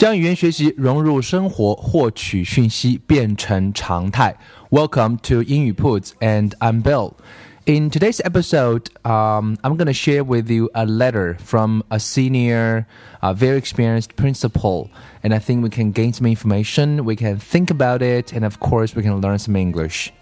将语言学习融入生活，获取讯息变成常态。Welcome to 英语 Puts, and I'm Bill. In today's episode, um, I'm going to share with you a letter from a senior, uh, very experienced principal, and I think we can gain some information. We can think about it, and of course, we can learn some English.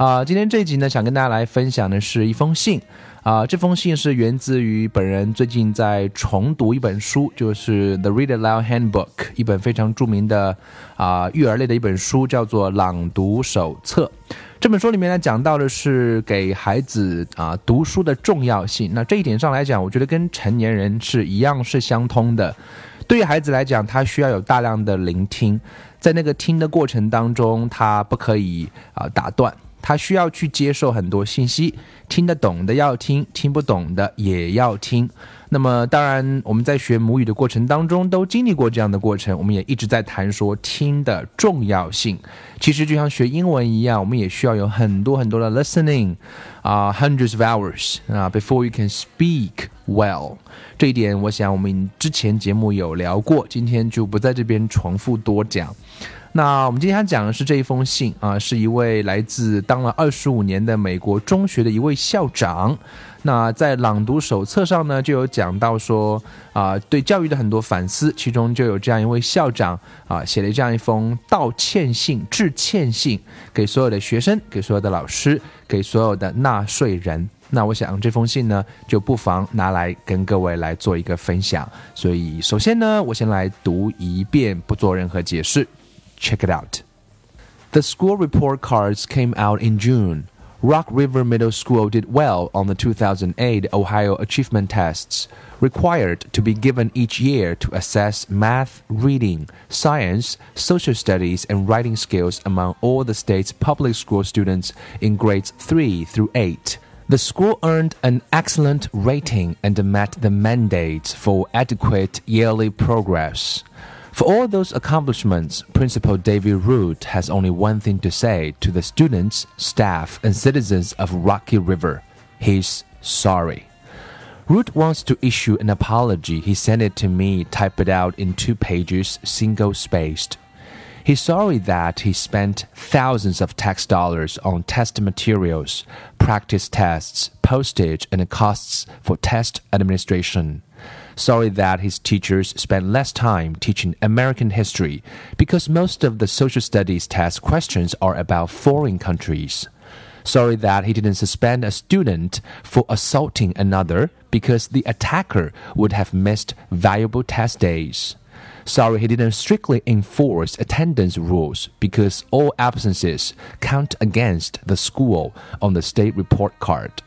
啊，今天这一集呢，想跟大家来分享的是一封信。啊，这封信是源自于本人最近在重读一本书，就是《The Read Aloud Handbook》，一本非常著名的啊育儿类的一本书，叫做《朗读手册》。这本书里面呢，讲到的是给孩子啊读书的重要性。那这一点上来讲，我觉得跟成年人是一样是相通的。对于孩子来讲，他需要有大量的聆听，在那个听的过程当中，他不可以啊打断。他需要去接受很多信息，听得懂的要听，听不懂的也要听。那么，当然我们在学母语的过程当中都经历过这样的过程，我们也一直在谈说听的重要性。其实就像学英文一样，我们也需要有很多很多的 listening 啊，hundreds of hours 啊，before you can speak well。这一点，我想我们之前节目有聊过，今天就不在这边重复多讲。那我们今天讲的是这一封信啊，是一位来自当了二十五年的美国中学的一位校长。那在朗读手册上呢，就有讲到说啊，对教育的很多反思，其中就有这样一位校长啊，写了这样一封道歉信、致歉信给所有的学生、给所有的老师、给所有的纳税人。那我想这封信呢，就不妨拿来跟各位来做一个分享。所以首先呢，我先来读一遍，不做任何解释。Check it out. The school report cards came out in June. Rock River Middle School did well on the 2008 Ohio Achievement Tests, required to be given each year to assess math, reading, science, social studies, and writing skills among all the state's public school students in grades 3 through 8. The school earned an excellent rating and met the mandates for adequate yearly progress. For all those accomplishments, Principal David Root has only one thing to say to the students, staff, and citizens of Rocky River. He's sorry. Root wants to issue an apology. He sent it to me, typed it out in two pages, single spaced. He's sorry that he spent thousands of tax dollars on test materials, practice tests, postage, and costs for test administration sorry that his teachers spent less time teaching American history because most of the social studies test questions are about foreign countries. Sorry that he didn't suspend a student for assaulting another because the attacker would have missed valuable test days. Sorry he didn't strictly enforce attendance rules because all absences count against the school on the state report card.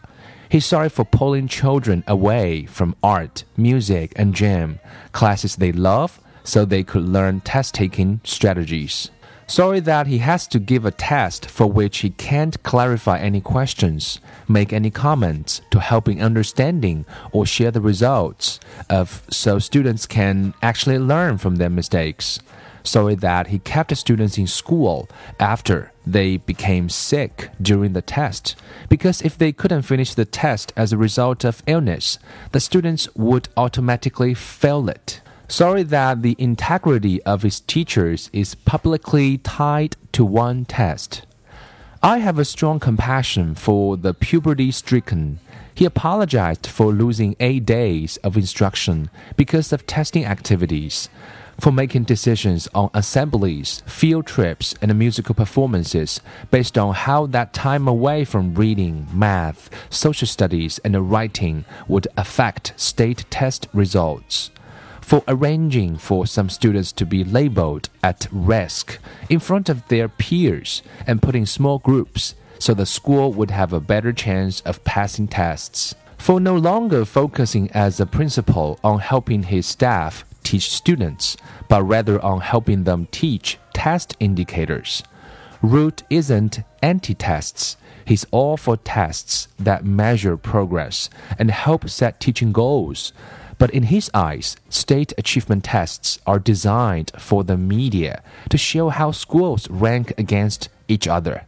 He's sorry for pulling children away from art, music, and gym, classes they love, so they could learn test taking strategies. Sorry that he has to give a test for which he can't clarify any questions, make any comments to help in understanding or share the results of so students can actually learn from their mistakes sorry that he kept students in school after they became sick during the test. Because if they couldn't finish the test as a result of illness, the students would automatically fail it. Sorry that the integrity of his teachers is publicly tied to one test. I have a strong compassion for the puberty stricken. He apologized for losing eight days of instruction because of testing activities for making decisions on assemblies, field trips, and musical performances based on how that time away from reading, math, social studies, and writing would affect state test results. For arranging for some students to be labeled at risk in front of their peers and putting small groups so the school would have a better chance of passing tests. For no longer focusing as a principal on helping his staff teach students, but rather on helping them teach test indicators. Root isn't anti tests. He's all for tests that measure progress and help set teaching goals. But in his eyes, state achievement tests are designed for the media to show how schools rank against each other.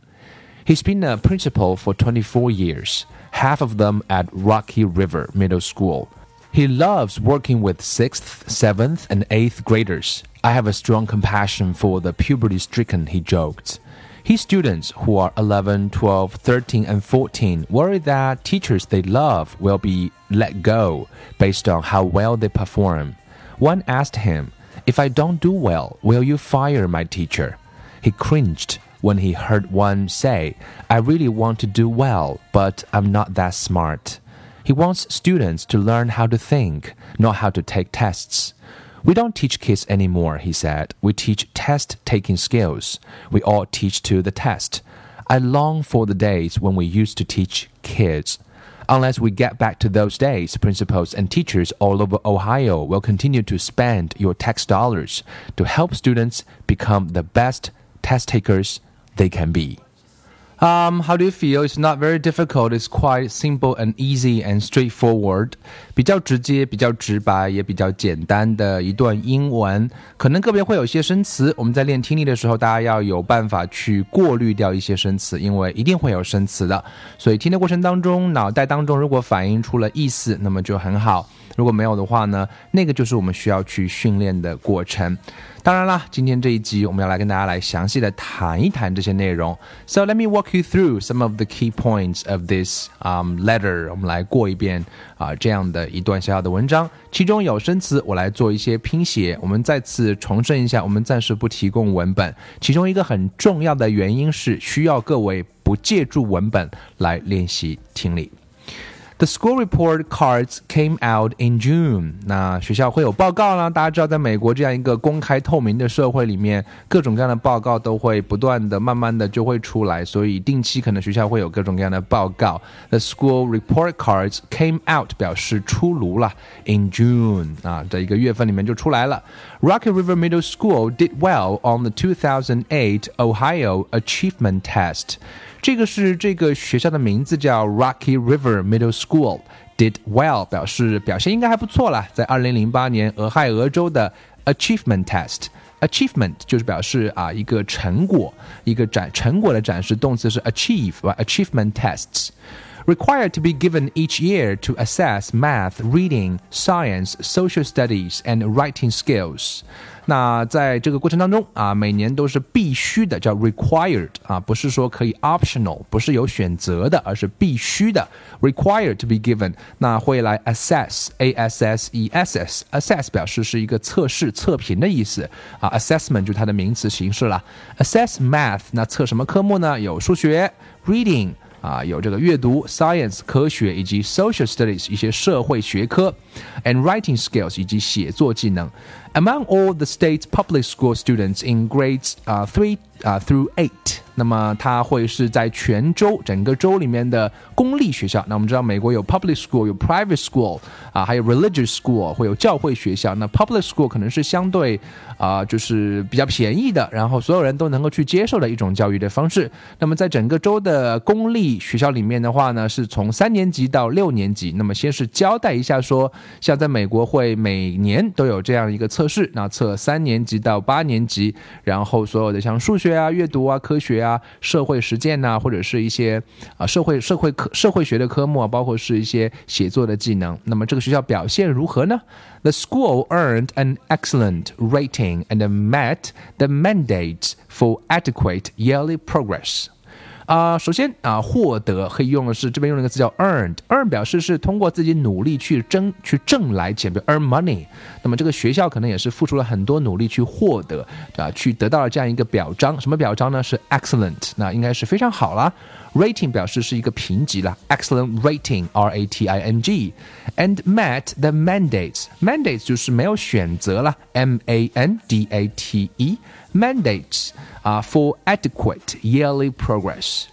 He's been a principal for 24 years, half of them at Rocky River Middle School. He loves working with 6th, 7th, and 8th graders. I have a strong compassion for the puberty stricken, he joked. His students, who are 11, 12, 13, and 14, worry that teachers they love will be let go based on how well they perform. One asked him, If I don't do well, will you fire my teacher? He cringed when he heard one say, I really want to do well, but I'm not that smart. He wants students to learn how to think, not how to take tests. We don't teach kids anymore, he said. We teach test taking skills. We all teach to the test. I long for the days when we used to teach kids. Unless we get back to those days, principals and teachers all over Ohio will continue to spend your tax dollars to help students become the best test takers they can be. Um, how do you feel? It's not very difficult. It's quite simple and easy and straightforward. 比较直接、比较直白，也比较简单的一段英文。可能个别会有一些生词，我们在练听力的时候，大家要有办法去过滤掉一些生词，因为一定会有生词的。所以听的过程当中，脑袋当中如果反映出了意思，那么就很好。如果没有的话呢，那个就是我们需要去训练的过程。当然啦，今天这一集我们要来跟大家来详细的谈一谈这些内容。So let me walk you through some of the key points of this um letter。我们来过一遍啊这样的一段小小的文章，其中有生词，我来做一些拼写。我们再次重申一下，我们暂时不提供文本。其中一个很重要的原因是需要各位不借助文本来练习听力。The school report cards came out in June。那学校会有报告呢？大家知道，在美国这样一个公开透明的社会里面，各种各样的报告都会不断的、慢慢的就会出来，所以定期可能学校会有各种各样的报告。The school report cards came out 表示出炉了，in June 啊，这一个月份里面就出来了。Rocky River Middle School did well on the 2008 Ohio Achievement Test。 这个是这个学校的名字叫 Rocky River Middle School。Did well 表示表现应该还不错了，在二零零八年俄亥俄州的 Achievement Test。Achievement 就是表示啊一个成果，一个展成果的展示，动词是 achieve，Achievement tests。required to be given each year to assess math, reading, science, social studies, and writing skills. 那在这个过程当中啊，每年都是必须的，叫 required 啊，不是说可以 optional，不是有选择的，而是必须的 required to be given。那会来 assess，a s s e s s，assess 表示是一个测试、测评的意思啊，assessment 就是它的名词形式了。assess math，那测什么科目呢？有数学，reading。 啊，有这个阅读、science 科学以及 social studies 一些社会学科，and writing skills 以及写作技能。Among all the state's public school students in grades 啊 three 啊 through eight。那么它会是在全州整个州里面的公立学校。那我们知道美国有 public school，有 private school，啊，还有 religious school，会有教会学校。那 public school 可能是相对啊，就是比较便宜的，然后所有人都能够去接受的一种教育的方式。那么在整个州的公立学校里面的话呢，是从三年级到六年级。那么先是交代一下说，像在美国会每年都有这样一个测试，那测三年级到八年级，然后所有的像数学学啊、阅读啊、科学啊。啊，社会实践呐，或者是一些啊社会社会科社会学的科目啊，包括是一些写作的技能。那么这个学校表现如何呢？The school earned an excellent rating and met the mandates for adequate yearly progress. 啊，首先啊，获得可以用的是这边用了一个词叫 earned，earn 表示是通过自己努力去争去挣来钱，比如 earn money。那么这个学校可能也是付出了很多努力去获得，啊，去得到了这样一个表彰。什么表彰呢？是 excellent，那应该是非常好啦。rating 表示是一个评级了，excellent rating，R A T I N G，and met the mandates，mandates 就是没有选择了，M A N D A T E，mandates。啊，for adequate yearly progress。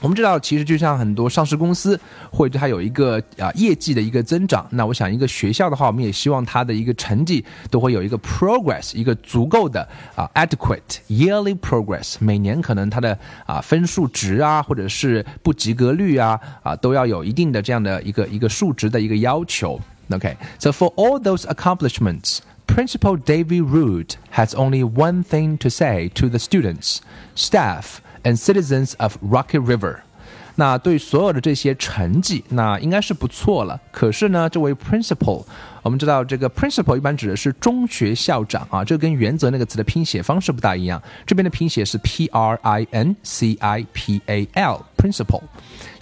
我们知道，其实就像很多上市公司，会对它有一个啊业绩的一个增长。那我想，一个学校的话，我们也希望它的一个成绩都会有一个 progress，一个足够的啊 adequate yearly progress。每年可能它的啊分数值啊，或者是不及格率啊啊，都要有一定的这样的一个一个数值的一个要求。OK，so for all those accomplishments。Principal David Root has only one thing to say to the students, staff, and citizens of Rocky River。那对所有的这些成绩，那应该是不错了。可是呢，这位 principal，我们知道这个 principal 一般指的是中学校长啊，这跟原则那个词的拼写方式不大一样。这边的拼写是 p r i n c i p a l，principal。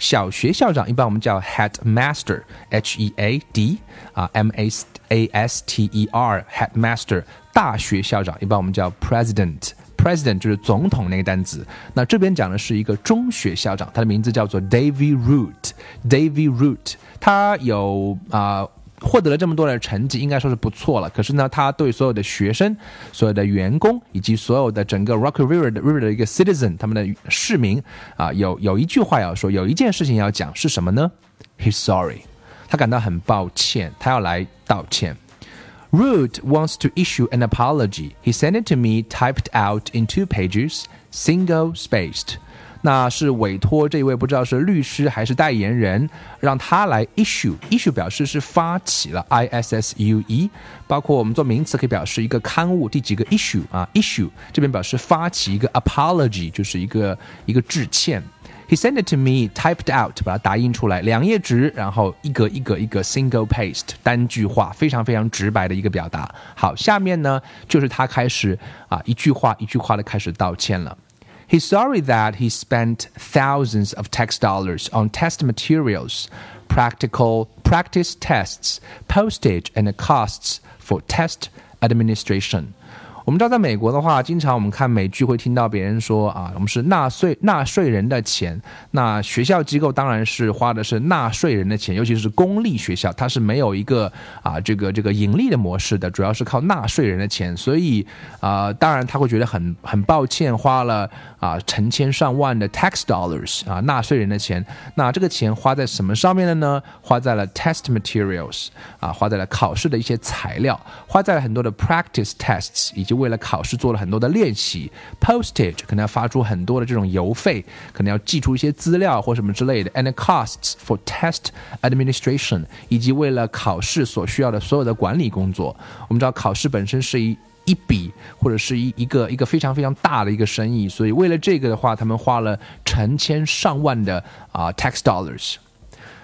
小学校长一般我们叫 headmaster，h e a d 啊 m a a s t e r headmaster。大学校长一般我们叫 president。 President 就是总统那个单词，那这边讲的是一个中学校长，他的名字叫做 David Root。David Root，他有啊获得了这么多的成绩，应该说是不错了。可是呢，他对所有的学生、所有的员工以及所有的整个 Rock River 的 River 的一个 citizen，他们的市民啊，有有一句话要说，有一件事情要讲，是什么呢？He's sorry，他感到很抱歉，他要来道歉。Root wants to issue an apology. He sent it to me typed out in two pages, single spaced. 那是委托这一位不知道是律师还是代言人，让他来 issue。issue 表示是发起了，i s s u e。包括我们做名词可以表示一个刊物第几个 issue 啊，issue 这边表示发起一个 apology，就是一个一个致歉。 He sent it to me typed out，把它打印出来，两页纸，然后一格一格一个 single paste 单句话，非常非常直白的一个表达。好，下面呢就是他开始啊一句话一句话的开始道歉了。He's sorry that he spent thousands of tax dollars on test materials, practical practice tests, postage, and costs for test administration. 我们知道，在美国的话，经常我们看美剧会听到别人说啊，我们是纳税纳税人的钱。那学校机构当然是花的是纳税人的钱，尤其是公立学校，它是没有一个啊这个这个盈利的模式的，主要是靠纳税人的钱。所以啊，当然他会觉得很很抱歉，花了啊成千上万的 tax dollars 啊纳税人的钱。那这个钱花在什么上面了呢？花在了 test materials 啊，花在了考试的一些材料，花在了很多的 practice tests 以及。为了考试做了很多的练习，postage 可能要发出很多的这种邮费，可能要寄出一些资料或什么之类的，and costs for test administration 以及为了考试所需要的所有的管理工作。我们知道考试本身是一一笔或者是一一个一个非常非常大的一个生意，所以为了这个的话，他们花了成千上万的啊 tax dollars。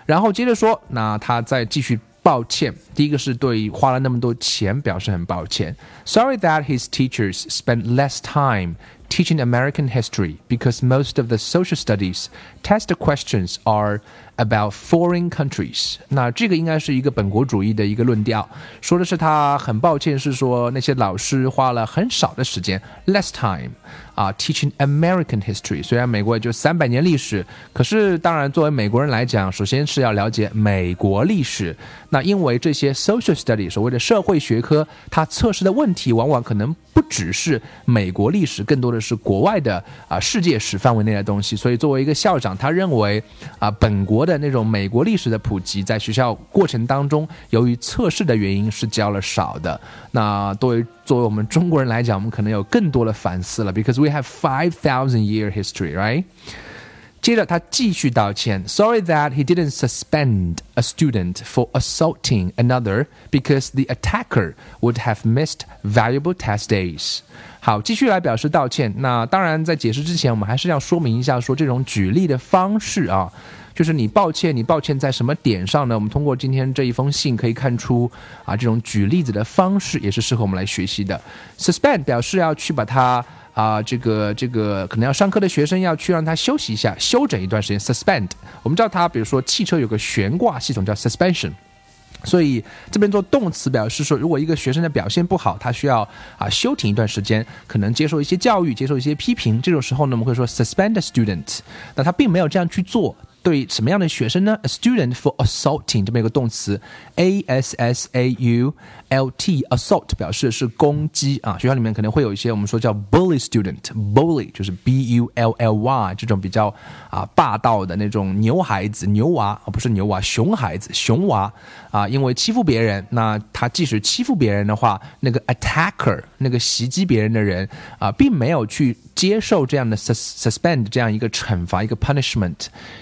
然后接着说，那他再继续。抱歉，第一个是对花了那么多钱表示很抱歉。Sorry that his teachers spent less time teaching American history because most of the social studies test questions are about foreign countries。那这个应该是一个本国主义的一个论调，说的是他很抱歉，是说那些老师花了很少的时间，less time 啊，teaching American history。虽然美国也就三百年历史，可是当然作为美国人来讲，首先是要了解美国历史。那因为这些 social study 所谓的社会学科，它测试的问题往往可能不只是美国历史，更多的是国外的啊世界史范围内的东西。所以作为一个校长，他认为啊本国的。的那种美国历史的普及，在学校过程当中，由于测试的原因是教了少的。那作为作为我们中国人来讲，我们可能有更多的反思了，because we have five thousand year history, right? 接着他继续道歉，Sorry that he didn't suspend a student for assaulting another because the attacker would have missed valuable test days。好，继续来表示道歉。那当然，在解释之前，我们还是要说明一下，说这种举例的方式啊。就是你抱歉，你抱歉在什么点上呢？我们通过今天这一封信可以看出啊，这种举例子的方式也是适合我们来学习的。Suspend 表示要去把它啊，这个这个可能要上课的学生要去让他休息一下，休整一段时间。Suspend 我们知道它，比如说汽车有个悬挂系统叫 suspension，所以这边做动词表示说，如果一个学生的表现不好，他需要啊休停一段时间，可能接受一些教育，接受一些批评。这种时候呢，我们会说 suspend a student。那他并没有这样去做。对什么样的学生呢？A student for assaulting 这么一个动词，a s s a u l t，assault 表示是攻击啊。学校里面可能会有一些我们说叫 bully student，bully 就是 b u l l y 这种比较啊霸道的那种牛孩子、牛娃啊，不是牛娃，熊孩子、熊娃啊，因为欺负别人，那他即使欺负别人的话，那个 attacker 那个袭击别人的人啊，并没有去。接受这样的 suspend 这样一个惩罚一个 punishment，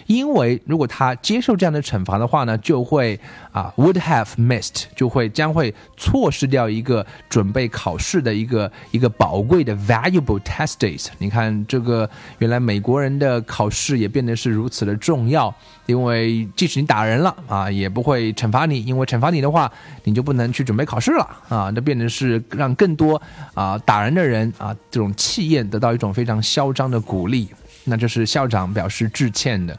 因为如果他接受这样的惩罚的话呢，就会啊 would have missed 就会将会错失掉一个准备考试的一个一个宝贵的 valuable test days。你看这个原来美国人的考试也变得是如此的重要，因为即使你打人了啊，也不会惩罚你，因为惩罚你的话，你就不能去准备考试了啊，那变成是让更多啊打人的人啊这种气焰得到一种。非常嚣张的鼓励，那就是校长表示致歉的。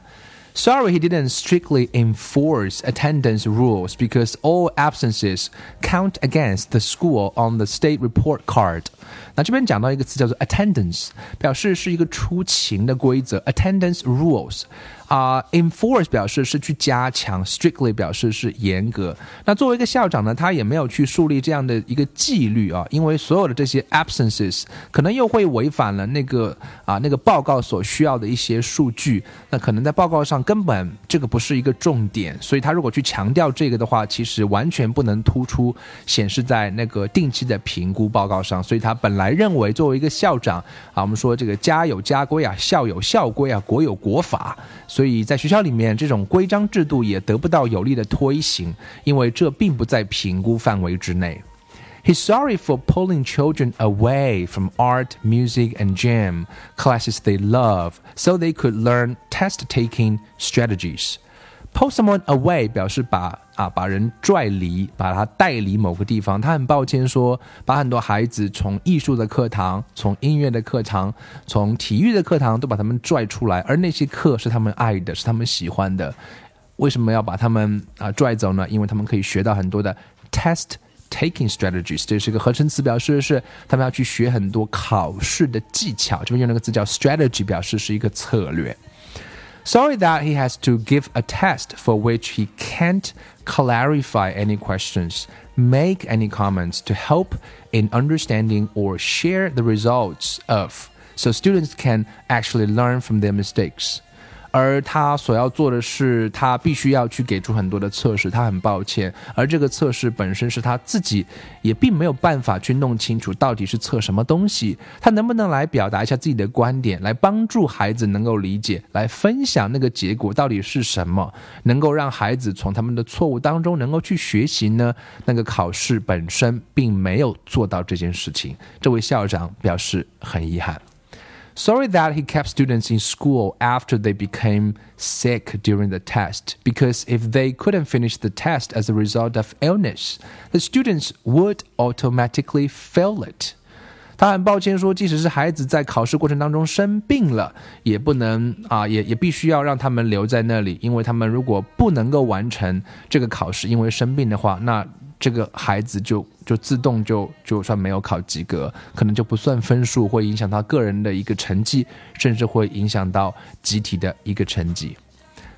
Sorry, he didn't strictly enforce attendance rules because all absences count against the school on the state report card. 那这边讲到一个词叫做 attendance，表示是一个出勤的规则，attendance rules。 啊，enforce 表示是去加强，strictly 表示是严格。那作为一个校长呢，他也没有去树立这样的一个纪律啊，因为所有的这些 absences 可能又会违反了那个啊那个报告所需要的一些数据。那可能在报告上根本这个不是一个重点，所以他如果去强调这个的话，其实完全不能突出显示在那个定期的评估报告上。所以他本来认为作为一个校长啊，我们说这个家有家规啊，校有校规啊，国有国法。所以在学校里面，这种规章制度也得不到有力的推行，因为这并不在评估范围之内。He's sorry for pulling children away from art, music, and gym classes they love, so they could learn test-taking strategies. Pull someone away 表示把啊把人拽离，把他带离某个地方。他很抱歉说，把很多孩子从艺术的课堂、从音乐的课堂、从体育的课堂都把他们拽出来，而那些课是他们爱的，是他们喜欢的。为什么要把他们啊拽走呢？因为他们可以学到很多的 test taking strategies，这是一个合成词，表示的是他们要去学很多考试的技巧。这边用那个字叫 strategy，表示是一个策略。Sorry that he has to give a test for which he can't clarify any questions, make any comments to help in understanding or share the results of, so students can actually learn from their mistakes. 而他所要做的是，他必须要去给出很多的测试。他很抱歉，而这个测试本身是他自己也并没有办法去弄清楚到底是测什么东西。他能不能来表达一下自己的观点，来帮助孩子能够理解，来分享那个结果到底是什么，能够让孩子从他们的错误当中能够去学习呢？那个考试本身并没有做到这件事情。这位校长表示很遗憾。Sorry that he kept students in school after they became sick during the test, because if they couldn't finish the test as a result of illness, the students would automatically fail it. 他很抱歉说，即使是孩子在考试过程当中生病了，也不能啊，也也必须要让他们留在那里，因为他们如果不能够完成这个考试，因为生病的话，那 这个孩子就就自动就就算没有考及格，可能就不算分数，会影响他个人的一个成绩，甚至会影响到集体的一个成绩。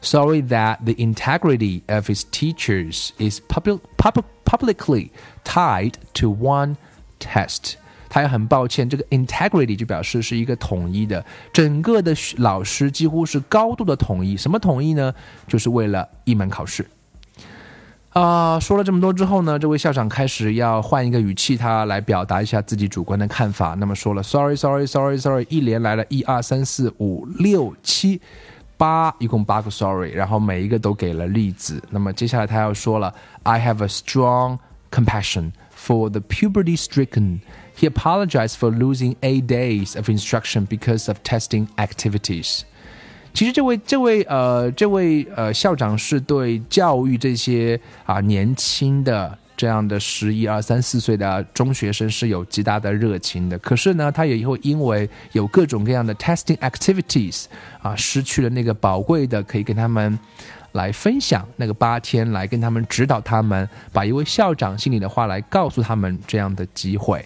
Sorry that the integrity of his teachers is public, public, publicly tied to one test. 他也很抱歉，这个 integrity 就表示是一个统一的，整个的老师几乎是高度的统一。什么统一呢？就是为了一门考试。啊，说了这么多之后呢，这位校长开始要换一个语气，他来表达一下自己主观的看法。那么说了，sorry，sorry，sorry，sorry，一连来了一二三四五六七八，一共八个 sorry，然后每一个都给了例子。那么接下来他要说了，I have a strong compassion for the puberty-stricken. He apologized for losing eight days of instruction because of testing activities. 其实这位这位呃这位呃校长是对教育这些啊年轻的这样的十一二三四岁的中学生是有极大的热情的，可是呢，他也会因为有各种各样的 testing activities 啊，失去了那个宝贵的可以跟他们来分享那个八天来跟他们指导他们，把一位校长心里的话来告诉他们这样的机会。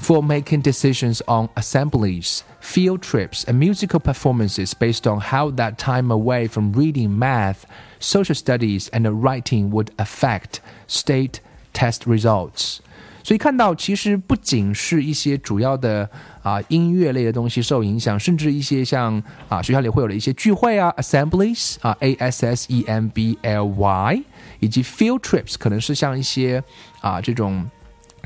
for making decisions on assemblies, field trips, and musical performances based on how that time away from reading math, social studies, and writing would affect state test results. 所以看到，其实不仅是一些主要的啊音乐类的东西受影响，甚至一些像啊学校里会有的一些聚会啊，assemblies 啊，a s s e m b l y，以及 field trips，可能是像一些啊这种。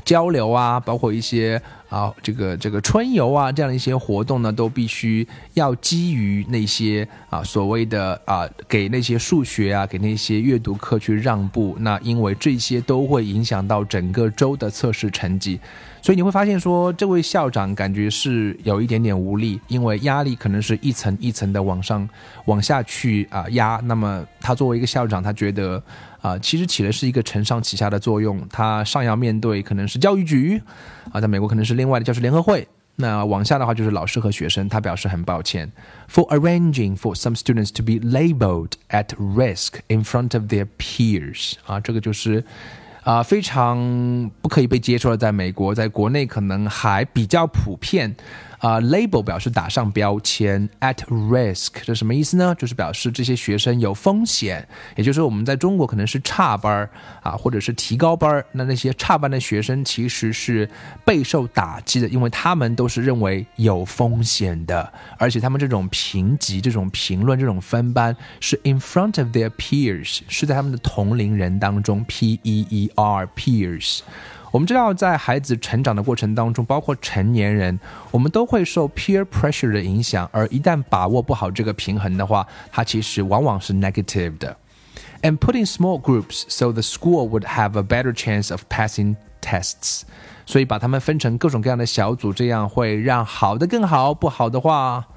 交流啊，包括一些啊，这个这个春游啊，这样的一些活动呢，都必须要基于那些啊所谓的啊，给那些数学啊，给那些阅读课去让步。那因为这些都会影响到整个周的测试成绩。所以你会发现，说这位校长感觉是有一点点无力，因为压力可能是一层一层的往上、往下去啊压。那么他作为一个校长，他觉得啊，其实起的是一个承上启下的作用。他上要面对可能是教育局啊，在美国可能是另外的教师联合会。那往下的话就是老师和学生。他表示很抱歉，for arranging for some students to be labeled at risk in front of their peers 啊，这个就是。啊，非常不可以被接受的，在美国，在国内可能还比较普遍。啊，label 表示打上标签，at risk 这什么意思呢？就是表示这些学生有风险，也就是我们在中国可能是差班儿啊，或者是提高班儿，那那些差班的学生其实是备受打击的，因为他们都是认为有风险的，而且他们这种评级、这种评论、这种分班是 in front of their peers，是在他们的同龄人当中，p e e r peers。我们知道，在孩子成长的过程当中，包括成年人，我们都会受 peer pressure 的影响，而一旦把握不好这个平衡的话，它其实往往是 negative 的。And put in small groups so the school would have a better chance of passing tests。所以把他们分成各种各样的小组，这样会让好的更好，不好的话，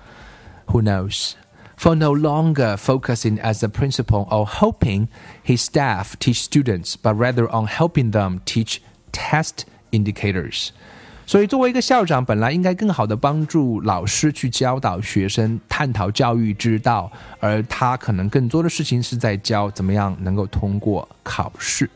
who knows？For no longer focusing as a principal or hoping his staff teach students, but rather on helping them teach Test indicators，所以作为一个校长，本来应该更好的帮助老师去教导学生，探讨教育之道，而他可能更多的事情是在教怎么样能够通过考试。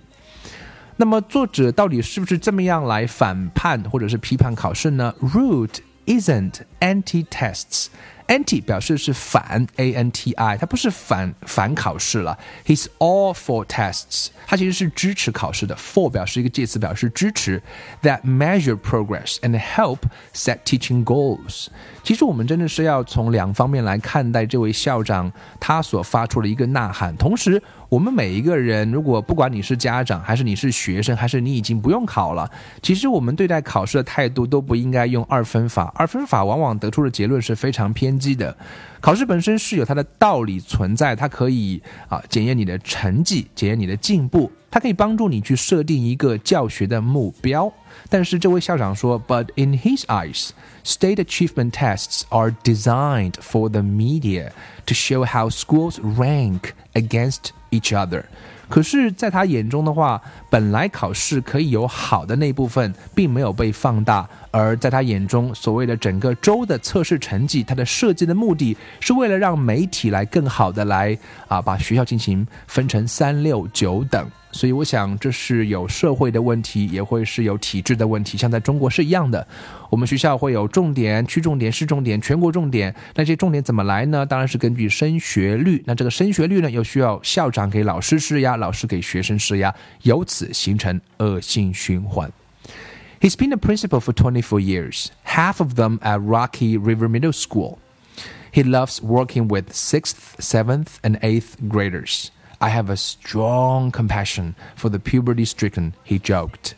那么作者到底是不是这么样来反叛或者是批判考试呢？Root isn't anti-tests。Anti 表示是反，A N T I，它不是反反考试了。He's all for tests，它其实是支持考试的。For 表示一个介词，表示支持。That measure progress and help set teaching goals。其实我们真的是要从两方面来看待这位校长他所发出的一个呐喊，同时。我们每一个人，如果不管你是家长，还是你是学生，还是你已经不用考了，其实我们对待考试的态度都不应该用二分法。二分法往往得出的结论是非常偏激的。考试本身是有它的道理存在，它可以啊检验你的成绩，检验你的进步，它可以帮助你去设定一个教学的目标。但是这位校长说，But in his eyes, state achievement tests are designed for the media to show how schools rank against each other。可是，在他眼中的话，本来考试可以有好的那部分，并没有被放大；而在他眼中，所谓的整个州的测试成绩，它的设计的目的是为了让媒体来更好的来啊，把学校进行分成三六九等。所以我想，这是有社会的问题，也会是有体制的问题。像在中国是一样的，我们学校会有重点、区重点、市重点、全国重点。那些重点怎么来呢？当然是根据升学率。那这个升学率呢，又需要校长给老师施压，老师给学生施压，由此形成恶性循环。He's been a principal for 24 years, half of them at Rocky River Middle School. He loves working with sixth, seventh, and eighth graders. I have a strong compassion for the puberty-stricken. He joked.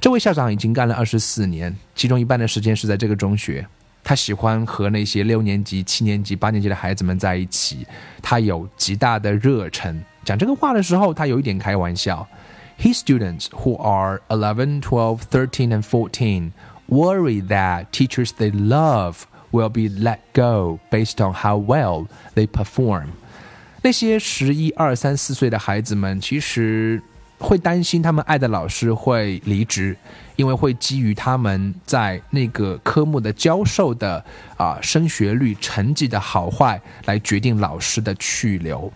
这位校长已经干了二十四年，其中一半的时间是在这个中学。他喜欢和那些六年级、七年级、八年级的孩子们在一起，他有极大的热忱。讲这个话的时候，他有一点开玩笑。 His students, who are 11, 12, 13, and 14, worry that teachers they love will be let go based on how well they perform. 那些十一二三四岁的孩子们，其实会担心他们爱的老师会离职，因为会基于他们在那个科目的教授的啊升学率、成绩的好坏来决定老师的去留，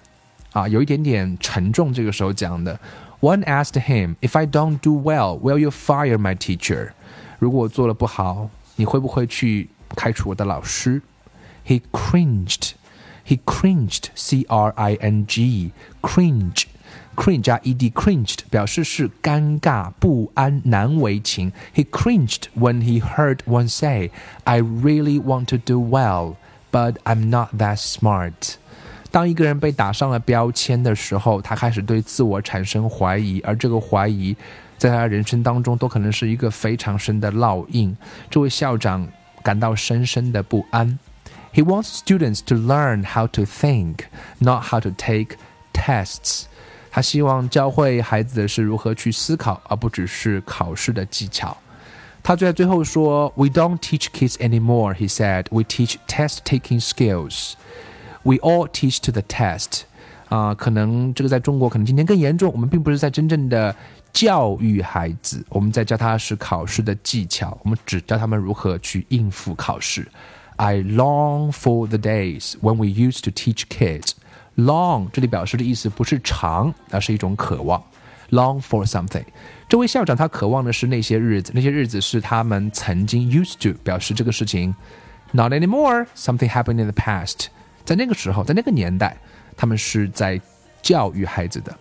啊，有一点点沉重。这个时候讲的 ，One asked him, "If I don't do well, will you fire my teacher?" 如果我做的不好，你会不会去开除我的老师？He cringed. He cringed. C R I N G. Cringe. cringe 加 ed cringed 表示是尴尬、不安、难为情。He cringed when he heard one say, "I really want to do well, but I'm not that smart." 当一个人被打上了标签的时候，他开始对自我产生怀疑，而这个怀疑在他人生当中都可能是一个非常深的烙印。这位校长感到深深的不安。He wants students to learn how to think, not how to take tests. 他希望教会孩子的是如何去思考，而不只是考试的技巧。他在最后说：“We don't teach kids anymore,” he said. “We teach test-taking skills. We all teach to the test.” 啊，可能这个在中国可能今天更严重。我们并不是在真正的教育孩子，我们在教他是考试的技巧，我们只教他们如何去应付考试。I long for the days when we used to teach kids. Long 这里表示的意思不是长，而是一种渴望。Long for something，这位校长他渴望的是那些日子，那些日子是他们曾经 used to 表示这个事情 not anymore something happened in the past，在那个时候，在那个年代，他们是在教育孩子的。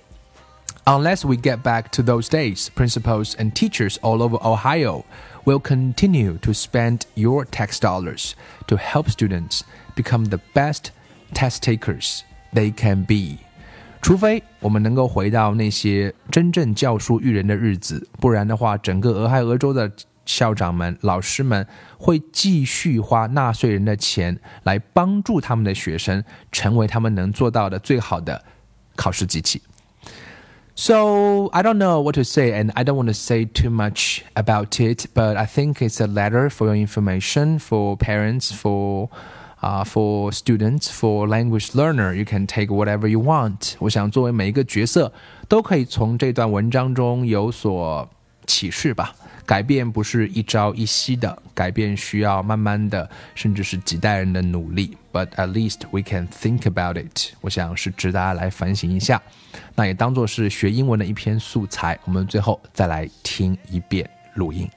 Unless we get back to those days, principals and teachers all over Ohio will continue to spend your tax dollars to help students become the best test takers they can be。除非我们能够回到那些真正教书育人的日子，不然的话，整个俄亥俄州的 校长们、老师们会继续花纳税人的钱来帮助他们的学生成为他们能做到的最好的考试机器。So I don't know what to say, and I don't want to say too much about it, but I think it's a letter for your information, for parents, for uh, for students, for language learner, you can take whatever you want. 我想作为每一个角色，都可以从这段文章中有所启示吧。 改变不是一朝一夕的，改变需要慢慢的，甚至是几代人的努力。But at least we can think about it。我想是值得大家来反省一下。那也当做是学英文的一篇素材。我们最后再来听一遍录音。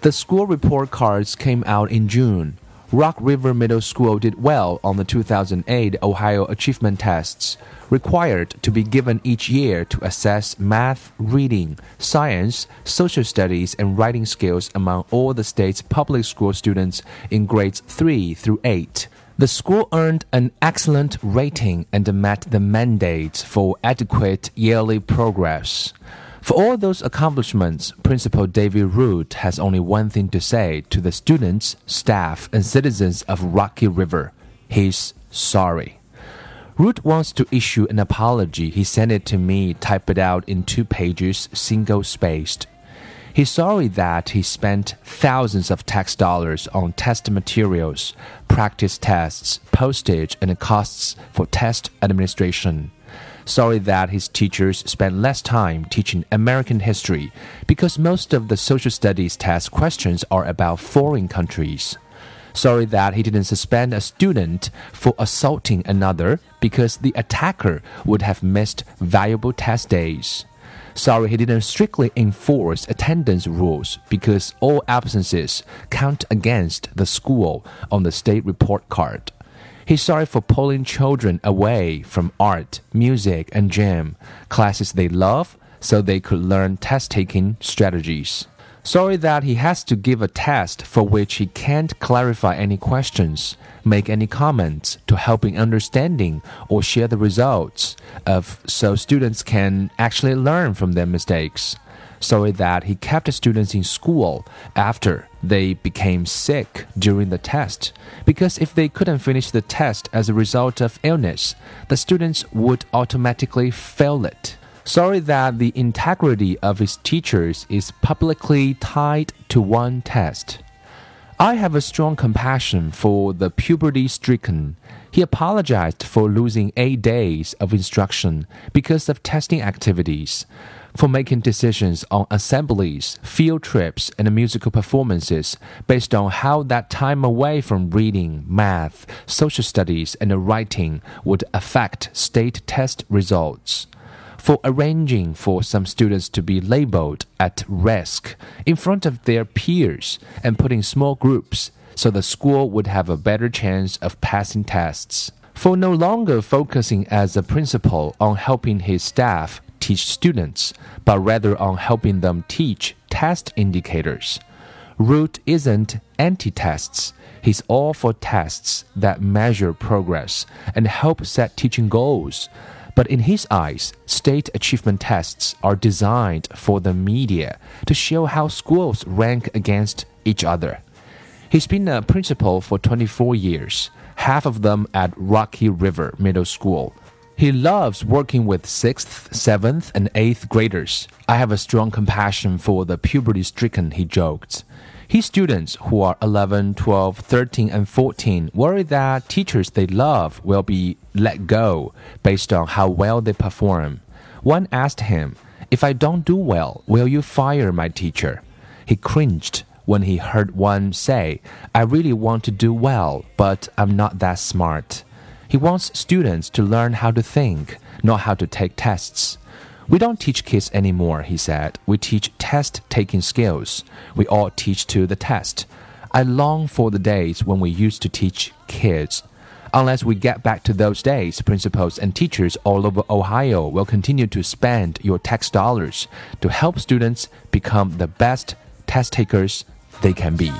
The school report cards came out in June. Rock River Middle School did well on the 2008 Ohio Achievement Tests, required to be given each year to assess math, reading, science, social studies, and writing skills among all the state's public school students in grades 3 through 8. The school earned an excellent rating and met the mandate for adequate yearly progress. For all those accomplishments, Principal David Root has only one thing to say to the students, staff, and citizens of Rocky River. He's sorry. Root wants to issue an apology. He sent it to me, typed it out in two pages, single spaced. He's sorry that he spent thousands of tax dollars on test materials, practice tests, postage, and costs for test administration sorry that his teachers spent less time teaching American history because most of the social studies test questions are about foreign countries. Sorry that he didn't suspend a student for assaulting another because the attacker would have missed valuable test days. Sorry he didn't strictly enforce attendance rules because all absences count against the school on the state report card. He's sorry for pulling children away from art, music, and gym, classes they love, so they could learn test taking strategies. Sorry that he has to give a test for which he can't clarify any questions, make any comments to help in understanding, or share the results of so students can actually learn from their mistakes sorry that he kept students in school after they became sick during the test, because if they couldn't finish the test as a result of illness, the students would automatically fail it. Sorry that the integrity of his teachers is publicly tied to one test. I have a strong compassion for the puberty stricken. He apologized for losing eight days of instruction because of testing activities for making decisions on assemblies, field trips, and musical performances based on how that time away from reading, math, social studies, and writing would affect state test results. For arranging for some students to be labeled at risk in front of their peers and put in small groups so the school would have a better chance of passing tests. For no longer focusing as a principal on helping his staff teach students, but rather on helping them teach test indicators. Root isn't anti tests, he's all for tests that measure progress and help set teaching goals. But in his eyes, state achievement tests are designed for the media to show how schools rank against each other. He's been a principal for 24 years, half of them at Rocky River Middle School. He loves working with 6th, 7th, and 8th graders. I have a strong compassion for the puberty stricken, he joked. His students, who are 11, 12, 13, and 14, worry that teachers they love will be let go based on how well they perform. One asked him, If I don't do well, will you fire my teacher? He cringed when he heard one say, I really want to do well, but I'm not that smart. He wants students to learn how to think, not how to take tests. We don't teach kids anymore, he said. We teach test taking skills. We all teach to the test. I long for the days when we used to teach kids. Unless we get back to those days, principals and teachers all over Ohio will continue to spend your tax dollars to help students become the best test takers they can be.